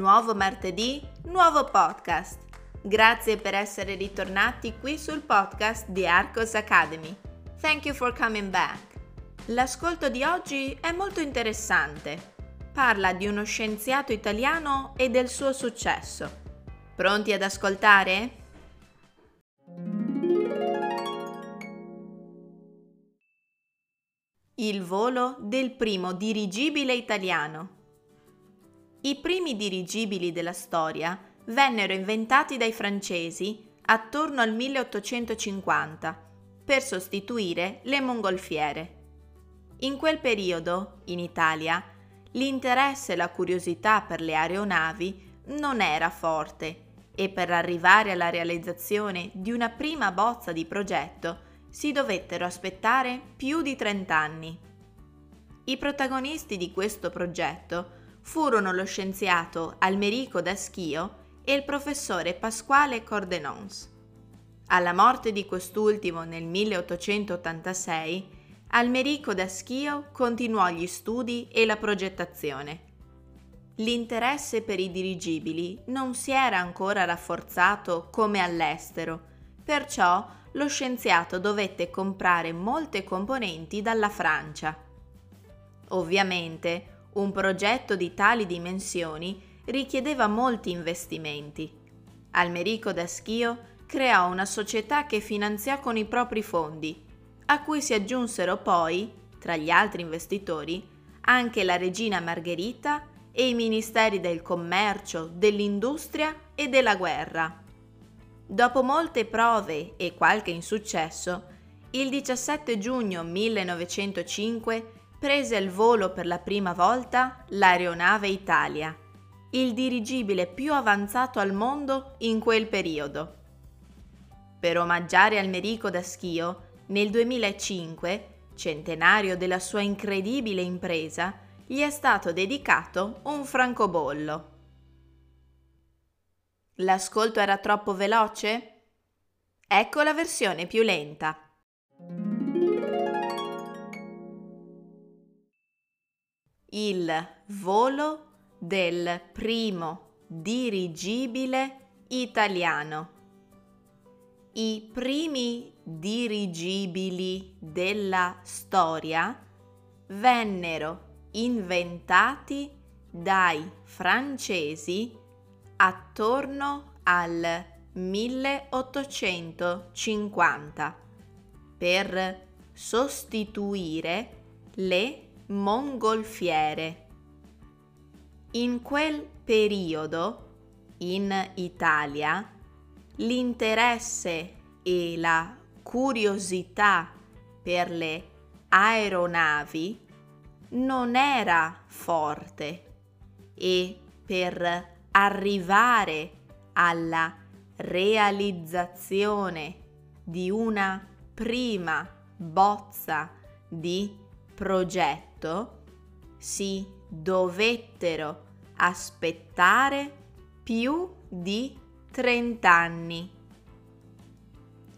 Nuovo martedì, nuovo podcast. Grazie per essere ritornati qui sul podcast di Arcos Academy. Thank you for coming back. L'ascolto di oggi è molto interessante. Parla di uno scienziato italiano e del suo successo. Pronti ad ascoltare? Il volo del primo dirigibile italiano. I primi dirigibili della storia vennero inventati dai francesi attorno al 1850 per sostituire le mongolfiere. In quel periodo, in Italia, l'interesse e la curiosità per le aeronavi non era forte e per arrivare alla realizzazione di una prima bozza di progetto si dovettero aspettare più di 30 anni. I protagonisti di questo progetto furono lo scienziato Almerico Daschio e il professore Pasquale Cordenons. Alla morte di quest'ultimo nel 1886, Almerico Daschio continuò gli studi e la progettazione. L'interesse per i dirigibili non si era ancora rafforzato come all'estero, perciò lo scienziato dovette comprare molte componenti dalla Francia. Ovviamente, un progetto di tali dimensioni richiedeva molti investimenti. Almerico Daschio creò una società che finanziò con i propri fondi, a cui si aggiunsero poi, tra gli altri investitori, anche la regina Margherita e i ministeri del commercio, dell'industria e della guerra. Dopo molte prove e qualche insuccesso, il 17 giugno 1905 prese il volo per la prima volta l'aeronave Italia, il dirigibile più avanzato al mondo in quel periodo. Per omaggiare Almerico da Schio, nel 2005, centenario della sua incredibile impresa, gli è stato dedicato un francobollo. L'ascolto era troppo veloce? Ecco la versione più lenta. Il volo del primo dirigibile italiano. I primi dirigibili della storia vennero inventati dai francesi attorno al 1850 per sostituire le mongolfiere. In quel periodo, in Italia, l'interesse e la curiosità per le aeronavi non era forte e per arrivare alla realizzazione di una prima bozza di progetto si dovettero aspettare più di 30 anni.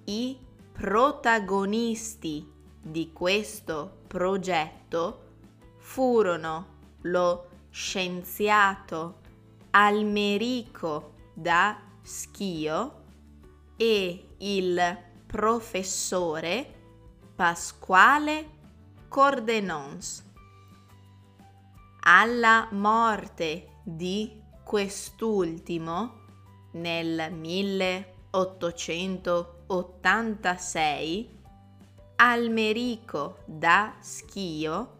I protagonisti di questo progetto furono lo scienziato Almerico da Schio e il professore Pasquale Cordenons. Alla morte di quest'ultimo nel 1886, Almerico da Schio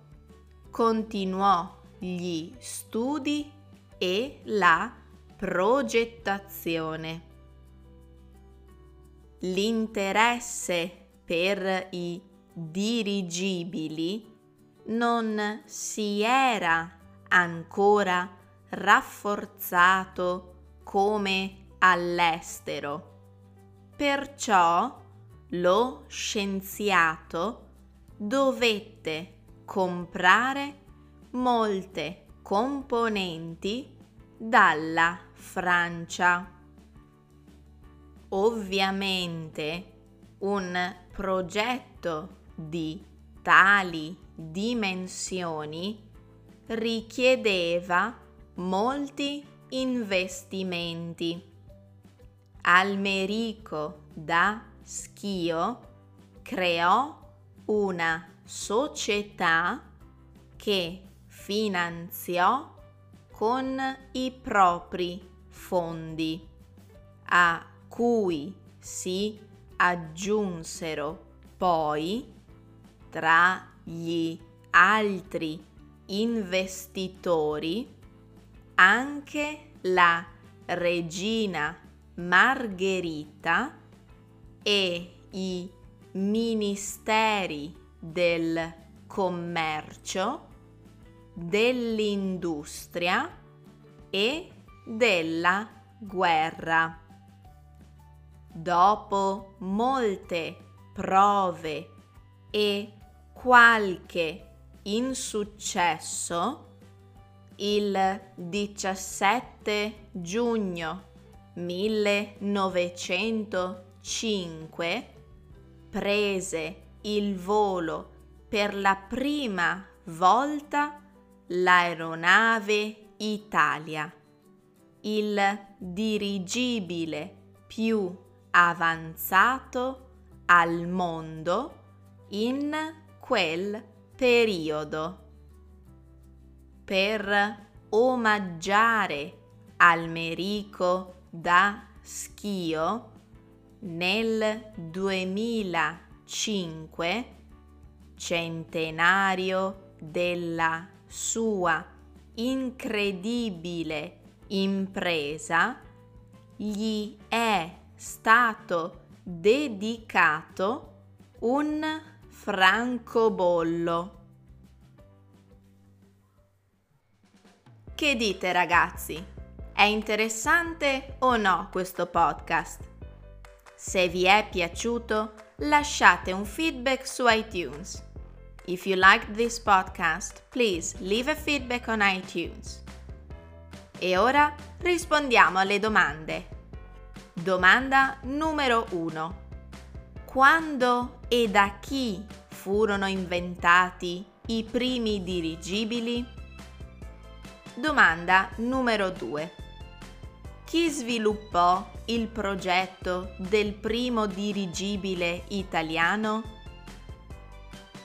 continuò gli studi e la progettazione. L'interesse per i dirigibili non si era ancora rafforzato come all'estero. Perciò lo scienziato dovette comprare molte componenti dalla Francia. Ovviamente un progetto di tali dimensioni richiedeva molti investimenti. Almerico da Schio creò una società che finanziò con i propri fondi, a cui si aggiunsero poi tra gli altri investitori anche la regina Margherita e i ministeri del commercio, dell'industria e della guerra. Dopo molte prove e qualche insuccesso, il 17 giugno 1905 prese il volo per la prima volta l'aeronave Italia, il dirigibile più avanzato al mondo in quel periodo. Per omaggiare Almerico da Schio nel 2005, centenario della sua incredibile impresa, gli è stato dedicato un francobollo. Che dite ragazzi? È interessante o no questo podcast? Se vi è piaciuto, lasciate un feedback su iTunes. If you liked this podcast, please leave a feedback on iTunes. E ora rispondiamo alle domande. Domanda numero 1. Quando e da chi furono inventati i primi dirigibili? Domanda numero 2. Chi sviluppò il progetto del primo dirigibile italiano?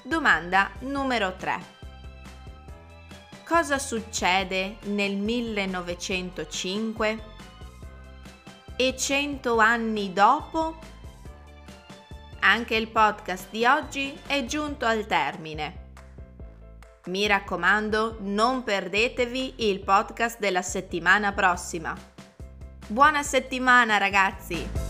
Domanda numero 3. Cosa succede nel 1905? E cento anni dopo? Anche il podcast di oggi è giunto al termine. Mi raccomando, non perdetevi il podcast della settimana prossima. Buona settimana ragazzi!